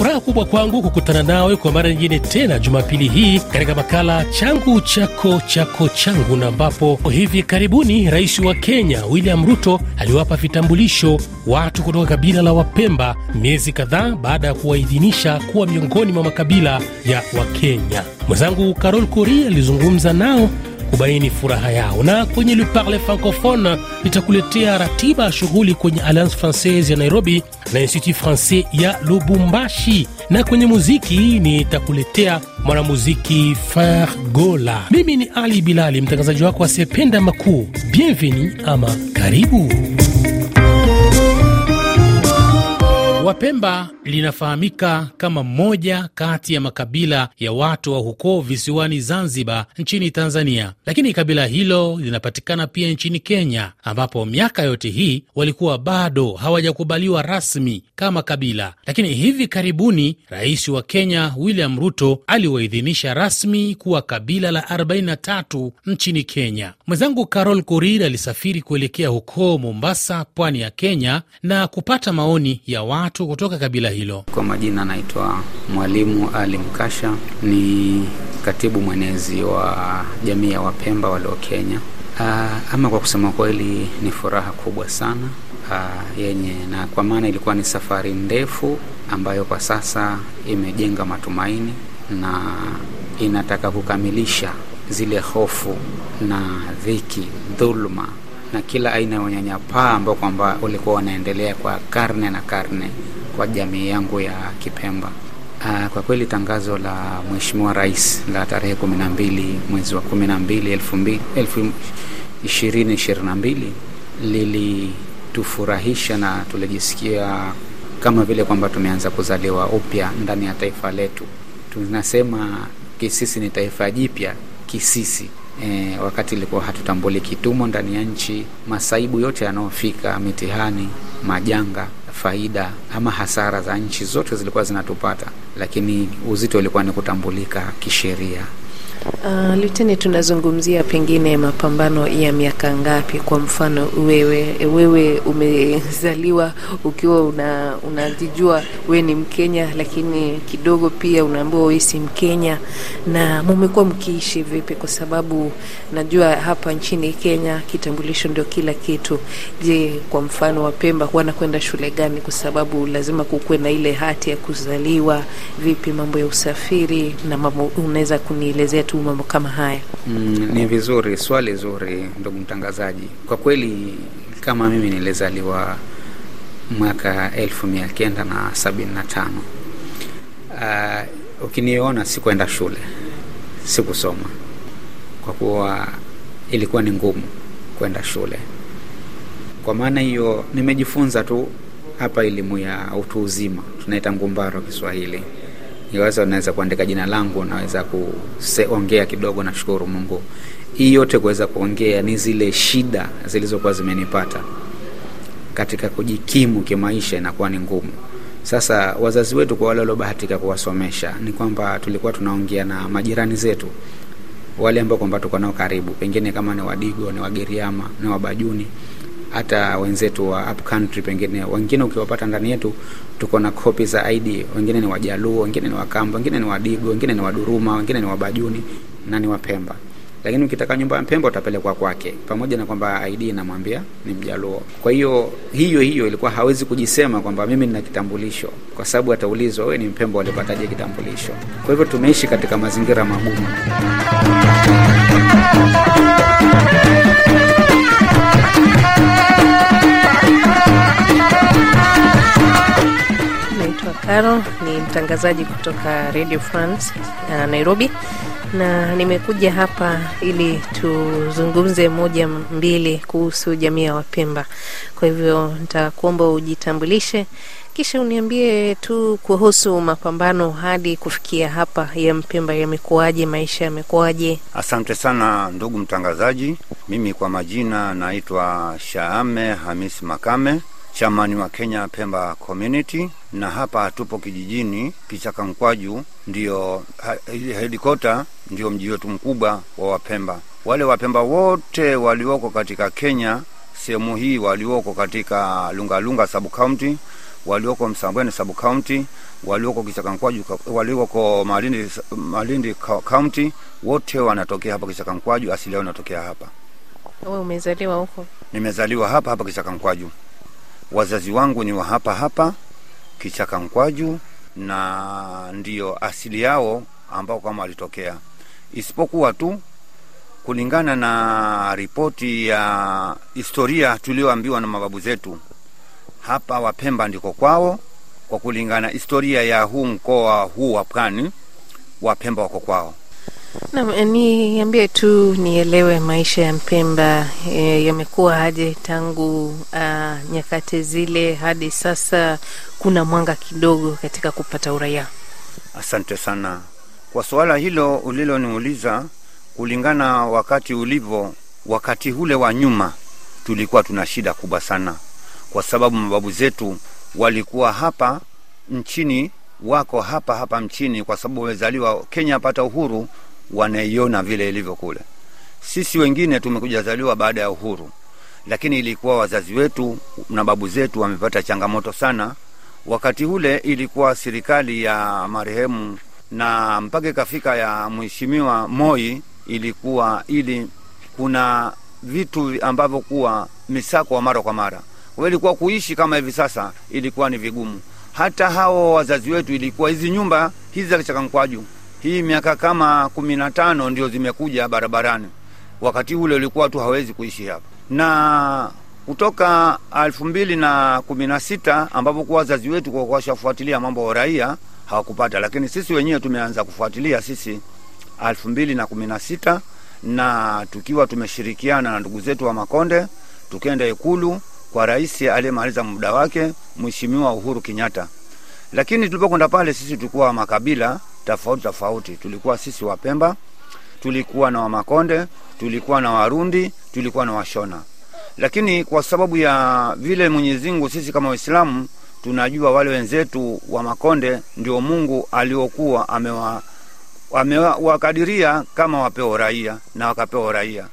furaha kubwa kwangu kukutana nawe kwa mara nyingine tena Jumapili hii katika makala changu chako chako changu, na ambapo hivi karibuni rais wa Kenya William Ruto aliwapa vitambulisho watu kutoka kabila la Wapemba miezi kadhaa baada ya kuwaidhinisha kuwa miongoni mwa makabila ya Wakenya. Mwenzangu Carol Kori alizungumza nao kubaini furaha yao. Na kwenye Le Parle Francophone nitakuletea ratiba ya shughuli kwenye Alliance Francaise ya Nairobi na Institut Francais ya Lubumbashi, na kwenye muziki nitakuletea mwanamuziki Fargola. Mimi ni Ali Bilali, mtangazaji wako asiyependa makuu. Bienvenue ama karibu. Wapemba linafahamika kama moja kati ya makabila ya watu wa huko visiwani Zanzibar nchini Tanzania, lakini kabila hilo linapatikana pia nchini Kenya, ambapo miaka yote hii walikuwa bado hawajakubaliwa rasmi kama kabila. Lakini hivi karibuni rais wa Kenya William Ruto aliwaidhinisha rasmi kuwa kabila la 43 nchini Kenya. Mwenzangu Carol Korir alisafiri kuelekea huko Mombasa, pwani ya Kenya, na kupata maoni ya watu kutoka kabila hilo. Kwa majina anaitwa Mwalimu Ali Mkasha, ni katibu mwenezi wa jamii ya Wapemba walio Kenya. Aa, ama kwa kusema kweli ni furaha kubwa sana aa, yenye na kwa maana ilikuwa ni safari ndefu ambayo kwa sasa imejenga matumaini na inataka kukamilisha zile hofu na dhiki, dhuluma na kila aina ya unyanyapaa ambao kwamba ulikuwa wanaendelea kwa karne na karne kwa jamii yangu ya Kipemba. Aa, kwa kweli tangazo la Mheshimiwa Rais la tarehe kumi na mbili mwezi wa kumi na mbili elfu ishirini ishirini na mbili lilitufurahisha na tulijisikia kama vile kwamba tumeanza kuzaliwa upya ndani ya taifa letu. Tunasema kisisi ni taifa jipya kisisi. E, wakati ilikuwa hatutambuli kitumo ndani ya nchi, masaibu yote yanayofika, mitihani, majanga, faida ama hasara za nchi zote zilikuwa zinatupata, lakini uzito ulikuwa ni kutambulika kisheria. Uh, Luteni, tunazungumzia pengine mapambano ya miaka ngapi? Kwa mfano wewe wewe umezaliwa ukiwa una unajijua wewe ni Mkenya, lakini kidogo pia unaambiwa wewe si Mkenya, na mumekuwa mkiishi vipi? Kwa sababu najua hapa nchini Kenya kitambulisho ndio kila kitu. Je, kwa mfano Wapemba wanakwenda shule gani? Kwa sababu lazima kukuwe na ile hati ya kuzaliwa. Vipi mambo ya usafiri na mambo, unaweza kunielezea tu mambo kama haya? Mm, ni vizuri, swali zuri ndugu mtangazaji. Kwa kweli kama mimi nilizaliwa mwaka elfu mia kenda na sabini na tano. Uh, ukiniona sikuenda shule, sikusoma kwa kuwa ilikuwa ni ngumu kwenda shule. Kwa maana hiyo nimejifunza tu hapa elimu ya utu uzima, tunaita ngumbaro Kiswahili Iwaza naweza kuandika jina langu, naweza kuongea kidogo, nashukuru Mungu. Hii yote kuweza kuongea ni zile shida zilizokuwa zimenipata katika kujikimu kimaisha, inakuwa ni ngumu. Sasa wazazi wetu, kwa wale waliobahatika kuwasomesha, ni kwamba tulikuwa tunaongea na majirani zetu, wale ambao kwamba tuko nao karibu, pengine kama ni Wadigo, ni Wagiriama, ni Wabajuni hata wenzetu wa upcountry pengine wengine ukiwapata ndani yetu, tuko na kopi za ID. Wengine ni Wajaluo, wengine ni Wakamba, wengine ni Wadigo, wengine ni Waduruma, wengine ni Wabajuni na ni Wapemba. Lakini ukitaka nyumba ya Mpemba utapelekwa kwake, pamoja na kwamba ID inamwambia ni Mjaluo. Kwa hiyo hiyo hiyo ilikuwa hawezi kujisema kwamba mimi nina kitambulisho, kwa sababu ataulizwa wewe ni Mpemba, walipataje kitambulisho? Kwa hivyo tumeishi katika mazingira magumu. Caro, ni mtangazaji kutoka Radio France ya Nairobi, na nimekuja hapa ili tuzungumze moja mbili kuhusu jamii ya Wapemba. Kwa hivyo nitakuomba ujitambulishe, kisha uniambie tu kuhusu mapambano hadi kufikia hapa ya Mpemba yamekuwaje, maisha yamekuwaje? Asante sana ndugu mtangazaji. Mimi kwa majina naitwa Shaame Hamis Makame, chamani wa Kenya Pemba Community, na hapa tupo kijijini Kichaka Mkwaju, ndiyo helikota, ndio mji wetu mkubwa wa Wapemba. Wale Wapemba wote walioko katika Kenya sehemu hii walioko katika Lungalunga sub county walioko Msambweni sub county, walioko Kichakankwaju, walioko Malindi, Malindi county, wote wanatokea hapa Kichakankwaju, asili yao inatokea hapa. Wewe umezaliwa huko? Nimezaliwa hapa hapa Kichakankwaju, wazazi wangu ni wa hapa hapa Kichaka Nkwaju, na ndiyo asili yao ambao kama walitokea, isipokuwa tu kulingana na ripoti ya historia tulioambiwa na mababu zetu, hapa Wapemba ndiko kwao. Kwa kulingana historia ya huu mkoa huu wa Pwani, Wapemba wako kwao. Naam, niambie tu nielewe maisha ya Mpemba e, yamekuwa aje tangu a, nyakati zile hadi sasa? Kuna mwanga kidogo katika kupata uraia? Asante sana kwa suala hilo uliloniuliza. Kulingana wakati ulivyo, wakati ule wa nyuma, tulikuwa tuna shida kubwa sana, kwa sababu mababu zetu walikuwa hapa nchini, wako hapa hapa mchini, kwa sababu wamezaliwa Kenya apata uhuru, wanaiona vile ilivyo kule. Sisi wengine tumekujazaliwa baada ya uhuru, lakini ilikuwa wazazi wetu na babu zetu wamepata changamoto sana wakati ule. Ilikuwa serikali ya marehemu na mpaka ikafika ya mheshimiwa Moi ilikuwa ili kuna vitu ambavyo kuwa misako wa mara kwa mara, kwa ilikuwa kuishi kama hivi sasa ilikuwa ni vigumu. Hata hao wazazi wetu ilikuwa hizi nyumba hizi za Kichakankwaju hii miaka kama kumi na tano ndio zimekuja barabarani. Wakati ule ulikuwa tu hawezi kuishi hapa, na kutoka elfu mbili na kumi na sita ambapo kuwa wazazi wetu kwa washafuatilia mambo ya raia hawakupata, lakini sisi wenyewe tumeanza kufuatilia sisi elfu mbili na kumi na sita na tukiwa tumeshirikiana na ndugu zetu wa Makonde, tukenda Ikulu kwa rais aliyemaliza muda wake, Mheshimiwa Uhuru Kenyatta. Lakini tulipokwenda pale, sisi tulikuwa makabila tofauti tofauti, tulikuwa sisi Wapemba, tulikuwa na Wamakonde, tulikuwa na Warundi, tulikuwa na Washona. Lakini kwa sababu ya vile Mwenyezi Mungu, sisi kama Waislamu tunajua wale wenzetu wa Makonde ndio Mungu aliokuwa amewa kama wapewa uraia na wakapewa uraia,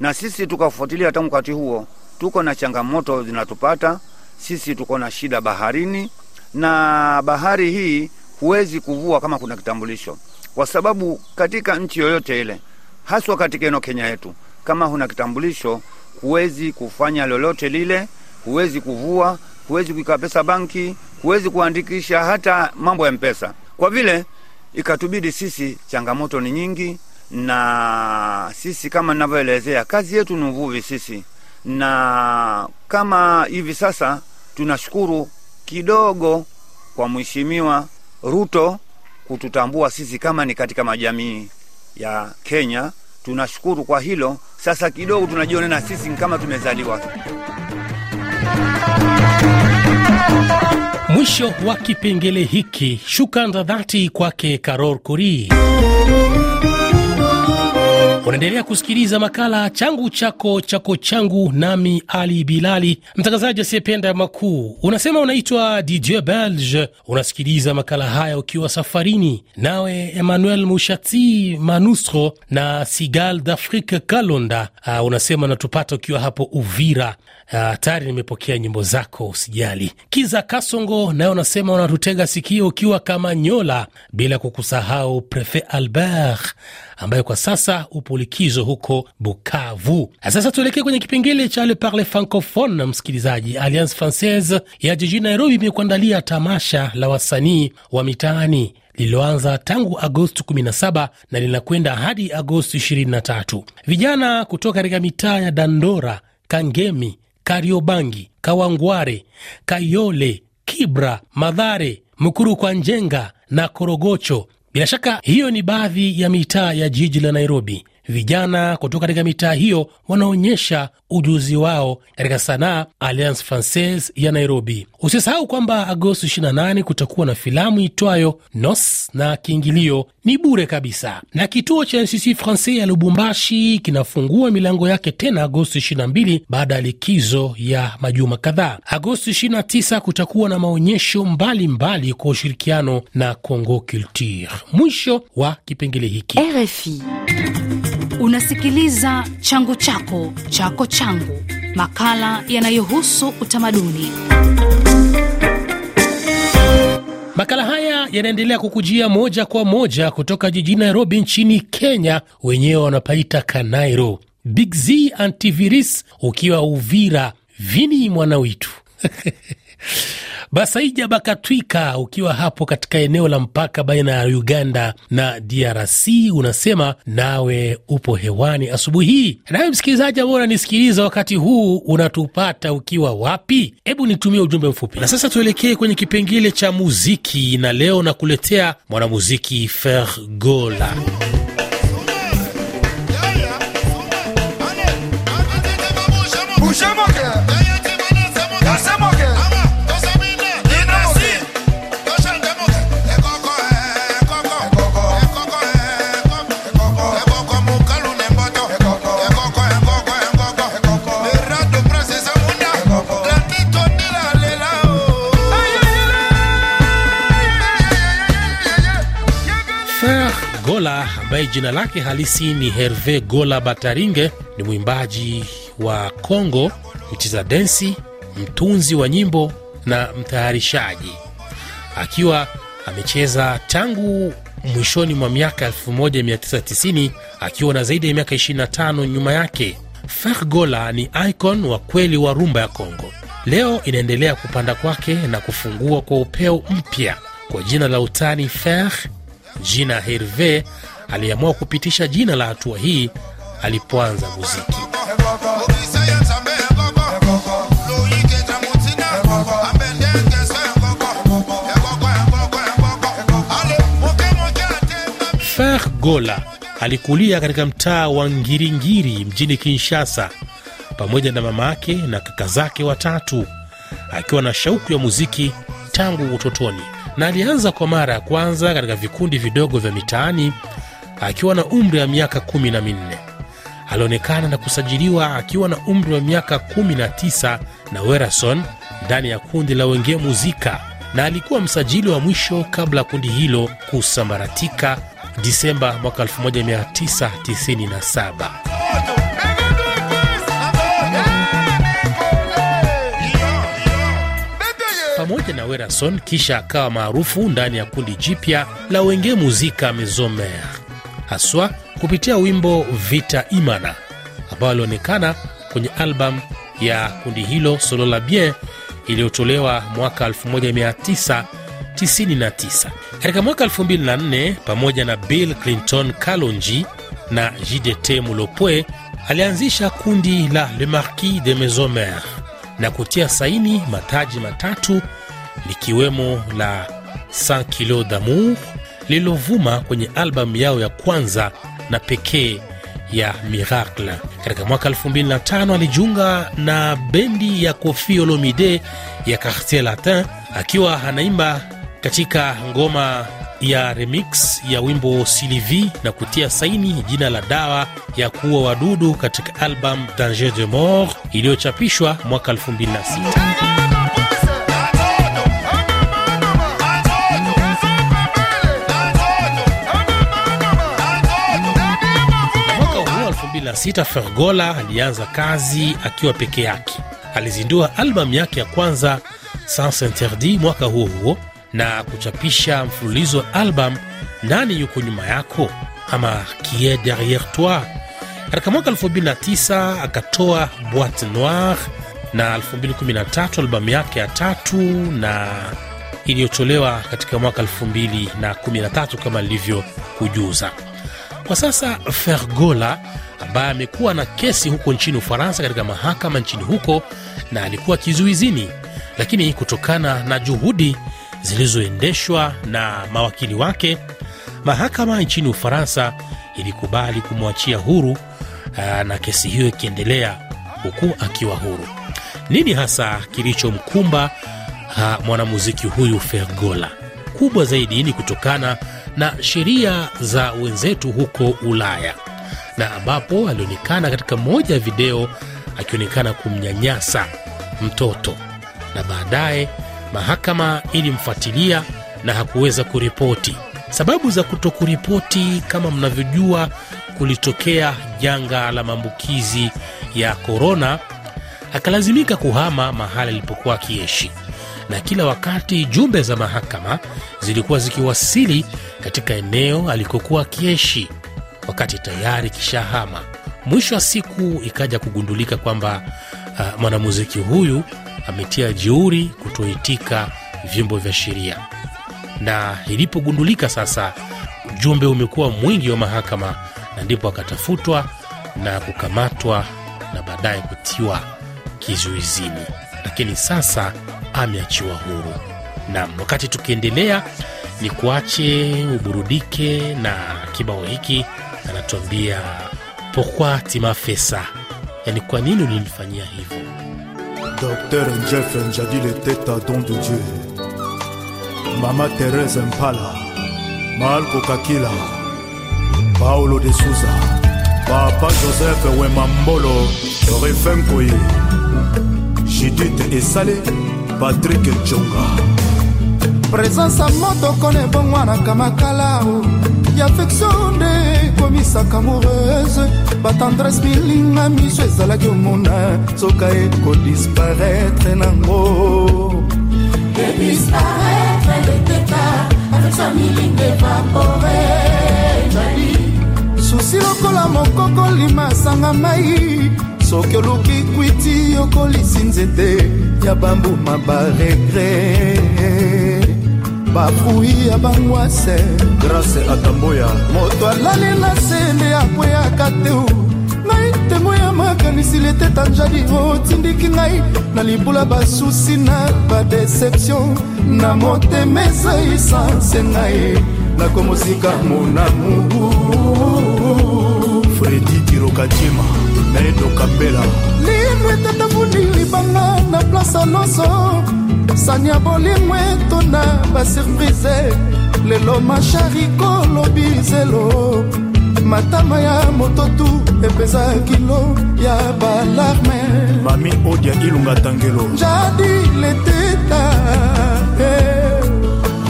na sisi tukafuatilia. Tangu wakati huo tuko na changamoto zinatupata sisi, tuko na shida baharini, na bahari hii huwezi kuvua kama kuna kitambulisho, kwa sababu katika nchi yoyote ile, haswa katika eno Kenya yetu, kama huna kitambulisho huwezi kufanya lolote lile, huwezi kuvua, huwezi kuika pesa banki, huwezi kuandikisha hata mambo ya mpesa, kwa vile ikatubidi sisi, changamoto ni nyingi, na sisi kama ninavyoelezea, kazi yetu ni uvuvi sisi, na kama hivi sasa tunashukuru kidogo kwa Mheshimiwa Ruto kututambua sisi kama ni katika majamii ya Kenya. Tunashukuru kwa hilo. Sasa kidogo tunajiona na sisi kama tumezaliwa. Mwisho wa kipengele hiki. Shukrani za dhati kwake Karol Kuri. Unaendelea kusikiliza makala changu chako chako changu, nami Ali Bilali, mtangazaji asiyependa makuu. Unasema unaitwa DJ Belge, unasikiliza makala haya ukiwa safarini. Nawe Emmanuel Mushati Manustro na Sigal d'Afrique Kalonda, uh, unasema unatupata ukiwa hapo Uvira. Tayari uh, nimepokea nyimbo zako, usijali. Kiza Kasongo naye unasema unatutega sikio ukiwa kama Nyola, bila kukusahau Prefet Albert ambaye kwa sasa upo likizo huko Bukavu. Sasa tuelekee kwenye kipengele cha Le Parle Francophone. Na msikilizaji, Alliance Francaise ya jijini Nairobi imekuandalia tamasha la wasanii wa mitaani lililoanza tangu Agosti 17 na linakwenda hadi Agosti 23. Vijana kutoka katika mitaa ya Dandora, Kangemi, Kariobangi, Kawangware, Kayole, Kibra, Madhare, Mukuru kwa Njenga na Korogocho. Bila shaka hiyo ni baadhi ya mitaa ya jiji la Nairobi. Vijana kutoka katika mitaa hiyo wanaonyesha ujuzi wao katika sanaa Alliance Francaise ya Nairobi. Usisahau kwamba Agosti 28 kutakuwa na filamu itwayo Nos na kiingilio ni bure kabisa, na kituo cha NCC Francais ya Lubumbashi kinafungua milango yake tena Agosti 22 baada ya likizo ya majuma kadhaa. Agosti 29 kutakuwa na maonyesho mbalimbali kwa ushirikiano na Congo Culture. Mwisho wa kipengele hiki. RFI Unasikiliza changu chako chako changu, makala yanayohusu utamaduni. Makala haya yanaendelea kukujia moja kwa moja kutoka jijini Nairobi nchini Kenya, wenyewe wanapaita Kanairo. Big Z Antivirus ukiwa Uvira, Vini Mwanawitu Basaija Bakatwika ukiwa hapo katika eneo la mpaka baina ya Uganda na DRC, unasema nawe upo hewani asubuhi hii. Nawe msikilizaji ambao unanisikiliza wakati huu, unatupata ukiwa wapi? Hebu nitumie ujumbe mfupi. Na sasa tuelekee kwenye kipengele cha muziki, na leo nakuletea mwanamuziki Fergola. Jina lake halisi ni Herve Gola Bataringe ni mwimbaji wa Kongo, mcheza densi, mtunzi wa nyimbo na mtayarishaji, akiwa amecheza tangu mwishoni mwa miaka 1990 akiwa na zaidi ya miaka 25 nyuma yake. Fer Gola ni icon wa kweli wa rumba ya Kongo. Leo inaendelea kupanda kwake na kufungua kwa upeo mpya kwa jina la utani Fer Jina Herve aliamua kupitisha jina la hatua hii alipoanza muziki. Fer Gola alikulia katika mtaa wa Ngiringiri mjini Kinshasa pamoja na mama yake na kaka zake watatu, akiwa na shauku ya muziki tangu utotoni na alianza kwa mara ya kwanza katika vikundi vidogo vya mitaani akiwa na umri wa miaka kumi na minne. Alionekana na kusajiliwa akiwa na umri wa miaka 19 na Werason ndani ya kundi la Wenge Muzika, na alikuwa msajili wa mwisho kabla ya kundi hilo kusambaratika Disemba mwaka 1997. pamoja na Werason, kisha akawa maarufu ndani ya kundi jipya la Wenge Muzika Mesomer, haswa kupitia wimbo Vita Imana ambao alionekana kwenye albamu ya kundi hilo Solola Bien iliyotolewa mwaka 1999. Katika mwaka 2004 pamoja na Bill Clinton Kalonji na JDT Mulopwe alianzisha kundi la Le Marquis de Mesomer na kutia saini mataji matatu likiwemo la 100 kilo d'amour lililovuma kwenye albamu yao ya kwanza na pekee ya Miracle. Katika mwaka 2005 alijiunga na bendi ya Koffi Olomide ya Quartier Latin akiwa anaimba katika ngoma ya remix ya wimbo Sylvie na kutia saini jina la dawa ya kuua wadudu katika album Danger de Mort iliyochapishwa mwaka 2006. Huo 2006 Fergola alianza kazi akiwa peke yake. Alizindua albamu yake ya kwanza Sans Interdit mwaka huo huo na kuchapisha mfululizo wa albamu Nani Yuko Nyuma Yako ama Qui est Derriere Toi. Katika mwaka 2009 akatoa Boite Noire na 2013 albamu yake ya tatu na iliyotolewa katika mwaka 2013 kama ilivyokujuza. Kwa sasa Fergola ambaye amekuwa na kesi huko nchini Ufaransa katika mahakama nchini huko na alikuwa kizuizini, lakini kutokana na juhudi zilizoendeshwa na mawakili wake, mahakama nchini Ufaransa ilikubali kumwachia huru na kesi hiyo ikiendelea huku akiwa huru. Nini hasa kilichomkumba mwanamuziki huyu Fergola? Kubwa zaidi ni kutokana na sheria za wenzetu huko Ulaya, na ambapo alionekana katika moja ya video akionekana kumnyanyasa mtoto. Na baadaye mahakama ilimfuatilia na hakuweza kuripoti. Sababu za kutokuripoti, kama mnavyojua, kulitokea janga la maambukizi ya korona, akalazimika kuhama mahali alipokuwa akiishi, na kila wakati jumbe za mahakama zilikuwa zikiwasili katika eneo alikokuwa akiishi, wakati tayari kishahama. Mwisho wa siku ikaja kugundulika kwamba uh, mwanamuziki huyu ametia jeuri kutoitika vyombo vya sheria, na ilipogundulika sasa ujumbe umekuwa mwingi wa mahakama, na ndipo akatafutwa na kukamatwa na baadaye kutiwa kizuizini, lakini sasa ameachiwa huru. Nam, wakati tukiendelea, ni kuache uburudike na kibao hiki, anatuambia pourquoi tu m'as yani kwa nini ulinifanyia hivyo. Docteur Jeff Njadil était un don de Dieu. Mama Therese Mpala, Marco Kakila, Paulo de Souza, Papa Joseph Wemambolo, Refem Koye, Judith Esale, Patrick Djonga. Présence ya motoko na ebongwanaka makalao ya affection nde ekomisaka amoureuse. Batendresse bilinga miso ezalaki omona soka ekodisparaître nango susi lokola mokoko lima asanga mai. Soki oluki kwiti okolisi nzete. Ya bambuma baregre bafui ya bangwase Grâce à Tamboya, moto alali na se nde akweyaka te ngai temo ya makanisi leteta njadi otindiki ngai na libula basusi na badeception na motema ezaisanse ngai. Nakomosika monamu Freddy Kirokachima, Medo Kambela, lino etatafuni libanga na place nyonso sani ya bolingo etonda basurprise lelo mashariko lobi zelo. Matama ya mototu epeza kilo ya balarme Mami Odia Ilunga Tangelo, jadi leteta eh.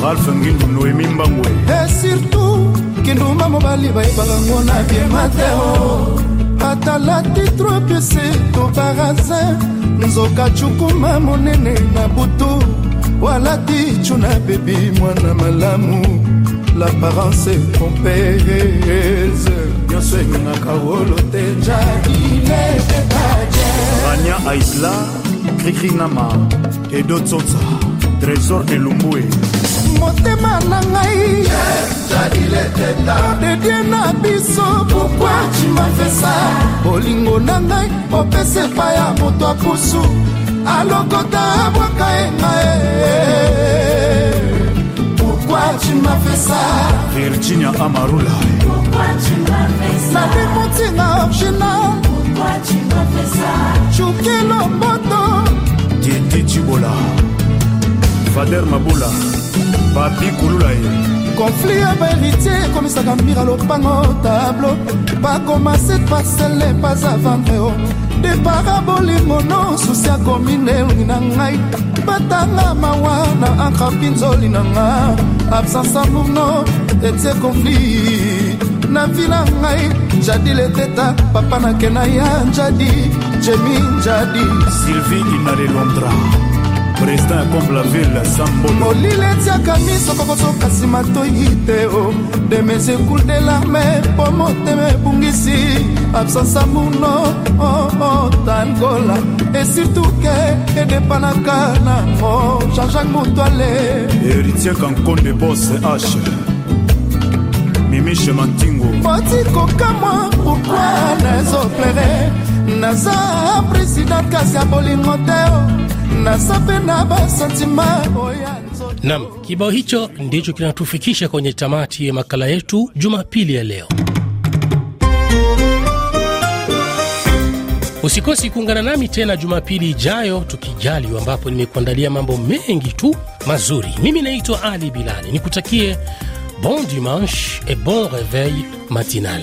Ralph Ngindu Noemi Mbangwe, e surtout kinduma mobali bayebaka ngo na biema te o atalati tro pese to barazin nzoka cukuma monene na butu. Walati cuna bebi mwana malamu. L'apparence compese nyonso engingaka wolo te Rania Aisla, Krikri Nama, Edo Tsotsa, Trésor Elumbwe, motema na ngai. Odedie na biso pourkui cimafesa bolingo na ngai opesa epai ya moto apusu alokota abwaka enga pourkui cimafesa Virginia Amarula, nali motinga original cukilo mboto Titi Chibola, Fader Mabula, Papi Kululae, konflit ya baheritier ekomisaka mbira lopango tablo bakomase parcele paza vendre o depara bolimono susi akomi nelongi na ngai batanga mawa na ankrapi nzoli na nga absence amourno etie konflit na vi na ngai jadi leteta papa nakena ya njadi jemi njadi Sylvie Inale Ya Comble la Ville, Sambolo, molile etiaka miso kokosoka nsima toyi te o. Demes ekule de larme mpo motema ebungisi absence amuno tangola esurtout ke edepanaka nango jean-jacques motoale Héritier Kankonde Boss H, Mimiche Mantingo, boti kokamwa pourkui naezoplere naza président kasi ya bolingo te o nzoto Nam, kibao hicho ndicho kinatufikisha kwenye tamati ya makala yetu Jumapili ya leo. Usikosi kuungana nami tena Jumapili ijayo tukijaliwa, ambapo nimekuandalia mambo mengi tu mazuri. Mimi naitwa Ali Bilali, nikutakie bon dimanche et bon reveil matinal.